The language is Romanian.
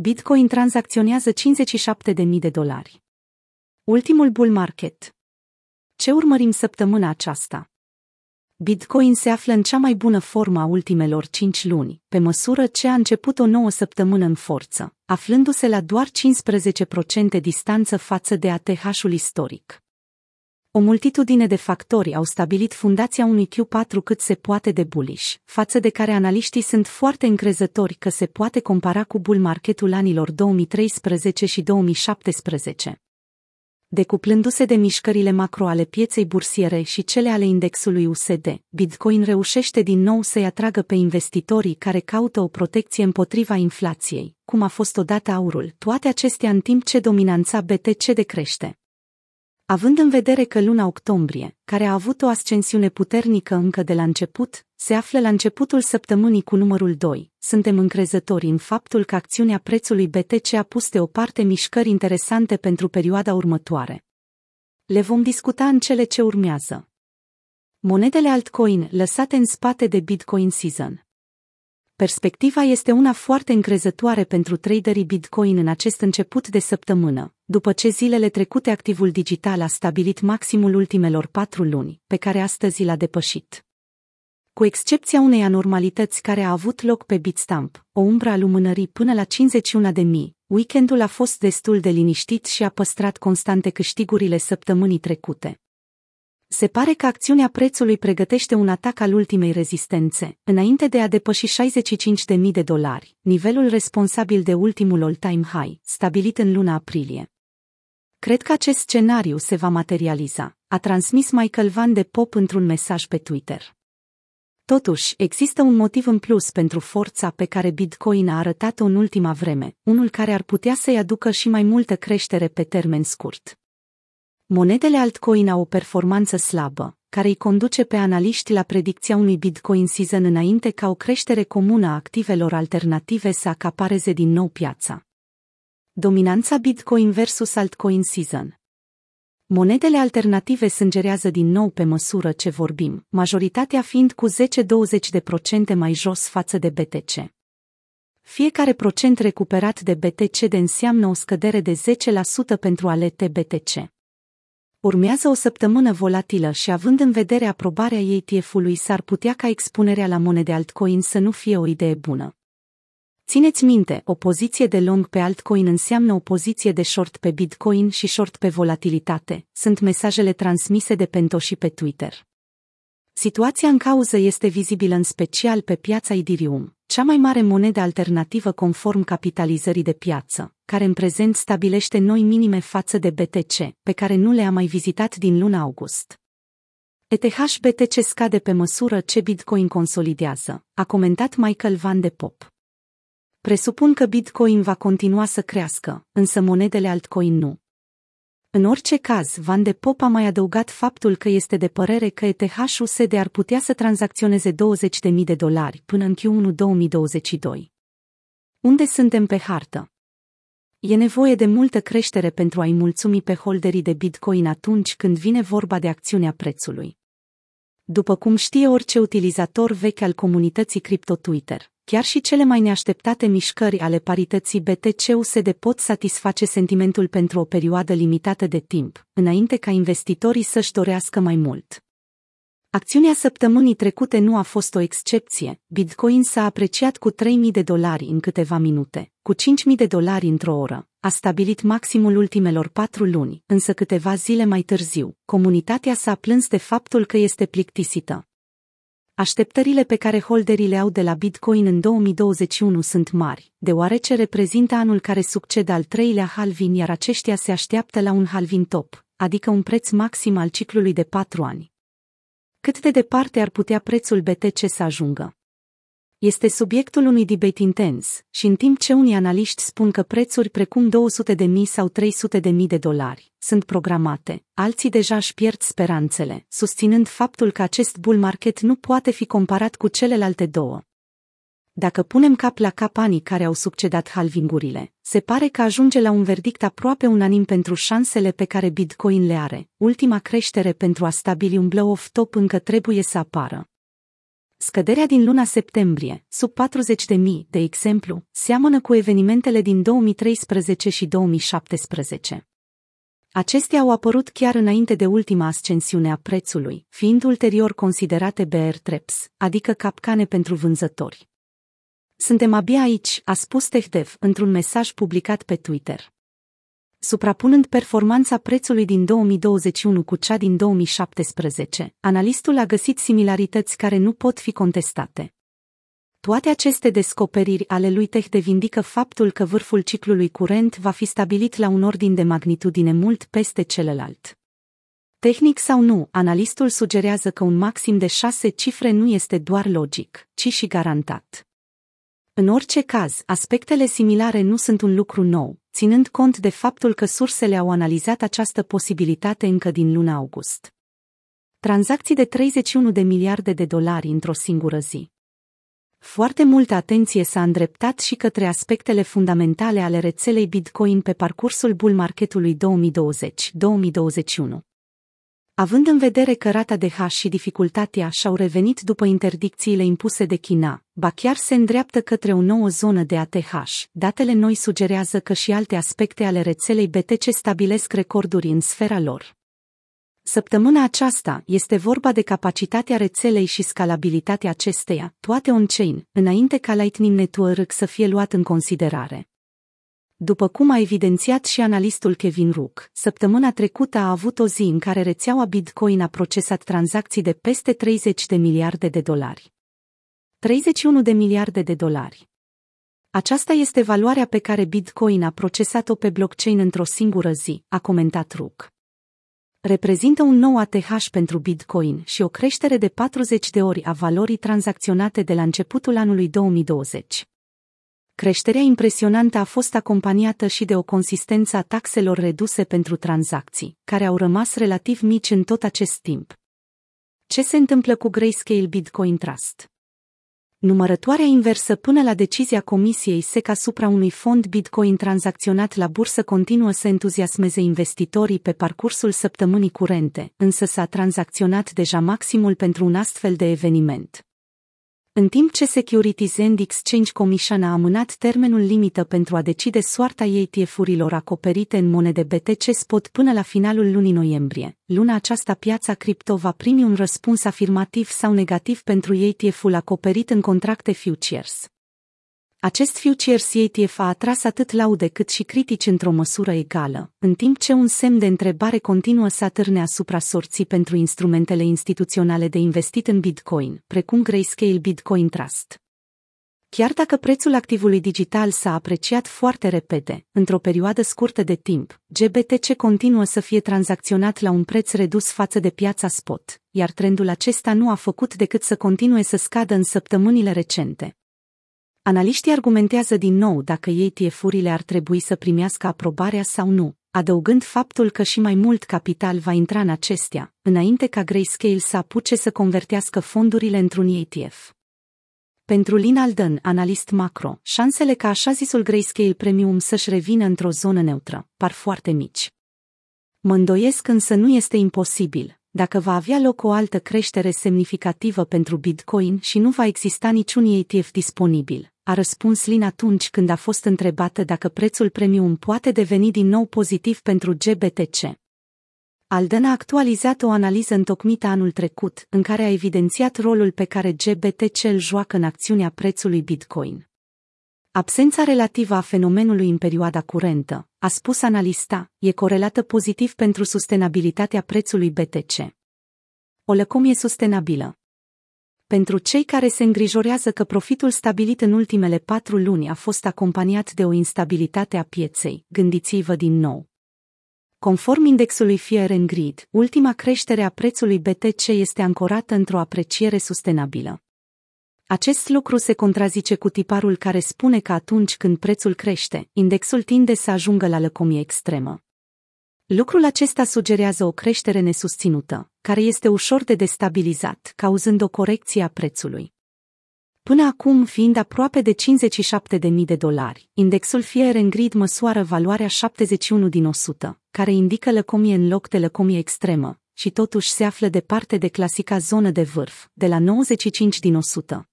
Bitcoin tranzacționează 57.000 de dolari. Ultimul bull market. Ce urmărim săptămâna aceasta? Bitcoin se află în cea mai bună formă a ultimelor 5 luni, pe măsură ce a început o nouă săptămână în forță, aflându-se la doar 15% distanță față de ATH-ul istoric. O multitudine de factori au stabilit fundația unui Q4 cât se poate de bullish, față de care analiștii sunt foarte încrezători că se poate compara cu bull marketul anilor 2013 și 2017. Decuplându-se de mișcările macro ale pieței bursiere și cele ale indexului USD, Bitcoin reușește din nou să-i atragă pe investitorii care caută o protecție împotriva inflației, cum a fost odată aurul, toate acestea în timp ce dominanța BTC decrește. Având în vedere că luna octombrie, care a avut o ascensiune puternică încă de la început, se află la începutul săptămânii cu numărul 2, suntem încrezători în faptul că acțiunea prețului BTC a pus deoparte mișcări interesante pentru perioada următoare. Le vom discuta în cele ce urmează. Monedele altcoin lăsate în spate de Bitcoin Season Perspectiva este una foarte încrezătoare pentru traderii Bitcoin în acest început de săptămână, după ce zilele trecute activul digital a stabilit maximul ultimelor patru luni, pe care astăzi l-a depășit. Cu excepția unei anormalități care a avut loc pe Bitstamp, o umbră a lumânării până la 51 de mii, weekendul a fost destul de liniștit și a păstrat constante câștigurile săptămânii trecute. Se pare că acțiunea prețului pregătește un atac al ultimei rezistențe, înainte de a depăși 65.000 de dolari, nivelul responsabil de ultimul all-time high, stabilit în luna aprilie. Cred că acest scenariu se va materializa, a transmis Michael Van de Pop într-un mesaj pe Twitter. Totuși, există un motiv în plus pentru forța pe care Bitcoin a arătat-o în ultima vreme, unul care ar putea să-i aducă și mai multă creștere pe termen scurt. Monedele altcoin au o performanță slabă, care îi conduce pe analiști la predicția unui Bitcoin season înainte ca o creștere comună a activelor alternative să acapareze din nou piața. Dominanța Bitcoin versus altcoin season Monedele alternative sângerează din nou pe măsură ce vorbim, majoritatea fiind cu 10-20% mai jos față de BTC. Fiecare procent recuperat de BTC de înseamnă o scădere de 10% pentru alete BTC. Urmează o săptămână volatilă și având în vedere aprobarea ETF-ului s-ar putea ca expunerea la monede altcoin să nu fie o idee bună. Țineți minte, o poziție de long pe altcoin înseamnă o poziție de short pe Bitcoin și short pe volatilitate, sunt mesajele transmise de Pento și pe Twitter. Situația în cauză este vizibilă în special pe piața Ethereum, cea mai mare monedă alternativă conform capitalizării de piață, care în prezent stabilește noi minime față de BTC, pe care nu le-a mai vizitat din luna august. ETH BTC scade pe măsură ce Bitcoin consolidează, a comentat Michael Van de Pop. Presupun că Bitcoin va continua să crească, însă monedele altcoin nu. În orice caz, Van de Pop a mai adăugat faptul că este de părere că ETH-USD ar putea să tranzacționeze 20.000 de dolari până în Q1 2022. Unde suntem pe hartă? E nevoie de multă creștere pentru a-i mulțumi pe holderii de Bitcoin atunci când vine vorba de acțiunea prețului. După cum știe orice utilizator vechi al comunității cripto Twitter, Chiar și cele mai neașteptate mișcări ale parității BTC-USD pot satisface sentimentul pentru o perioadă limitată de timp, înainte ca investitorii să-și dorească mai mult. Acțiunea săptămânii trecute nu a fost o excepție, Bitcoin s-a apreciat cu 3.000 de dolari în câteva minute, cu 5.000 de dolari într-o oră, a stabilit maximul ultimelor patru luni, însă câteva zile mai târziu, comunitatea s-a plâns de faptul că este plictisită. Așteptările pe care holderii le au de la Bitcoin în 2021 sunt mari, deoarece reprezintă anul care succede al treilea halvin, iar aceștia se așteaptă la un halvin top, adică un preț maxim al ciclului de patru ani. Cât de departe ar putea prețul BTC să ajungă? Este subiectul unui debate intens și în timp ce unii analiști spun că prețuri precum 200 de mii sau 300 de mii de dolari sunt programate, alții deja își pierd speranțele, susținând faptul că acest bull market nu poate fi comparat cu celelalte două. Dacă punem cap la cap anii care au succedat halvingurile, se pare că ajunge la un verdict aproape unanim pentru șansele pe care Bitcoin le are. Ultima creștere pentru a stabili un blow-off top încă trebuie să apară. Scăderea din luna septembrie, sub 40.000, de exemplu, seamănă cu evenimentele din 2013 și 2017. Acestea au apărut chiar înainte de ultima ascensiune a prețului, fiind ulterior considerate bear traps, adică capcane pentru vânzători. Suntem abia aici, a spus TechDev într-un mesaj publicat pe Twitter. Suprapunând performanța prețului din 2021 cu cea din 2017, analistul a găsit similarități care nu pot fi contestate. Toate aceste descoperiri ale lui Tehdev indică faptul că vârful ciclului curent va fi stabilit la un ordin de magnitudine mult peste celălalt. Tehnic sau nu, analistul sugerează că un maxim de șase cifre nu este doar logic, ci și garantat. În orice caz, aspectele similare nu sunt un lucru nou, ținând cont de faptul că sursele au analizat această posibilitate încă din luna august. Tranzacții de 31 de miliarde de dolari într-o singură zi. Foarte multă atenție s-a îndreptat și către aspectele fundamentale ale rețelei Bitcoin pe parcursul bull marketului 2020-2021. Având în vedere că rata de hash și dificultatea și-au revenit după interdicțiile impuse de China, ba chiar se îndreaptă către o nouă zonă de ATH, datele noi sugerează că și alte aspecte ale rețelei BTC stabilesc recorduri în sfera lor. Săptămâna aceasta este vorba de capacitatea rețelei și scalabilitatea acesteia, toate on-chain, înainte ca Lightning Network să fie luat în considerare. După cum a evidențiat și analistul Kevin Rook, săptămâna trecută a avut o zi în care rețeaua Bitcoin a procesat tranzacții de peste 30 de miliarde de dolari. 31 de miliarde de dolari. Aceasta este valoarea pe care Bitcoin a procesat-o pe blockchain într-o singură zi, a comentat Rook. Reprezintă un nou ATH pentru Bitcoin și o creștere de 40 de ori a valorii tranzacționate de la începutul anului 2020. Creșterea impresionantă a fost acompaniată și de o consistență a taxelor reduse pentru tranzacții, care au rămas relativ mici în tot acest timp. Ce se întâmplă cu Grayscale Bitcoin Trust? Numărătoarea inversă până la decizia Comisiei SEC asupra unui fond Bitcoin tranzacționat la bursă continuă să entuziasmeze investitorii pe parcursul săptămânii curente, însă s-a tranzacționat deja maximul pentru un astfel de eveniment. În timp ce Securities and Exchange Commission a amânat termenul limită pentru a decide soarta ETF-urilor acoperite în monede BTC Spot până la finalul lunii noiembrie, luna aceasta piața cripto va primi un răspuns afirmativ sau negativ pentru ETF-ul acoperit în contracte futures. Acest futures ETF a atras atât laude cât și critici într-o măsură egală, în timp ce un semn de întrebare continuă să atârne asupra sorții pentru instrumentele instituționale de investit în Bitcoin, precum Grayscale Bitcoin Trust. Chiar dacă prețul activului digital s-a apreciat foarte repede, într-o perioadă scurtă de timp, GBTC continuă să fie tranzacționat la un preț redus față de piața spot, iar trendul acesta nu a făcut decât să continue să scadă în săptămânile recente. Analiștii argumentează din nou dacă ETF-urile ar trebui să primească aprobarea sau nu, adăugând faptul că și mai mult capital va intra în acestea, înainte ca Grayscale să apuce să convertească fondurile într-un ETF. Pentru Lin Alden, analist macro, șansele ca așa zisul Grayscale Premium să-și revină într-o zonă neutră par foarte mici. Mă îndoiesc însă nu este imposibil, dacă va avea loc o altă creștere semnificativă pentru Bitcoin și nu va exista niciun ETF disponibil, a răspuns Lin atunci când a fost întrebată dacă prețul premium poate deveni din nou pozitiv pentru GBTC. Alden a actualizat o analiză întocmită anul trecut, în care a evidențiat rolul pe care GBTC îl joacă în acțiunea prețului Bitcoin. Absența relativă a fenomenului în perioada curentă, a spus analista, e corelată pozitiv pentru sustenabilitatea prețului BTC. O lăcomie sustenabilă. Pentru cei care se îngrijorează că profitul stabilit în ultimele patru luni a fost acompaniat de o instabilitate a pieței, gândiți-vă din nou. Conform indexului Fear and Greed, ultima creștere a prețului BTC este ancorată într-o apreciere sustenabilă. Acest lucru se contrazice cu tiparul care spune că atunci când prețul crește, indexul tinde să ajungă la lăcomie extremă. Lucrul acesta sugerează o creștere nesusținută, care este ușor de destabilizat, cauzând o corecție a prețului. Până acum, fiind aproape de 57.000 de dolari, indexul Fear and Greed măsoară valoarea 71 din 100, care indică lăcomie în loc de lăcomie extremă, și totuși se află departe de clasica zonă de vârf, de la 95 din 100.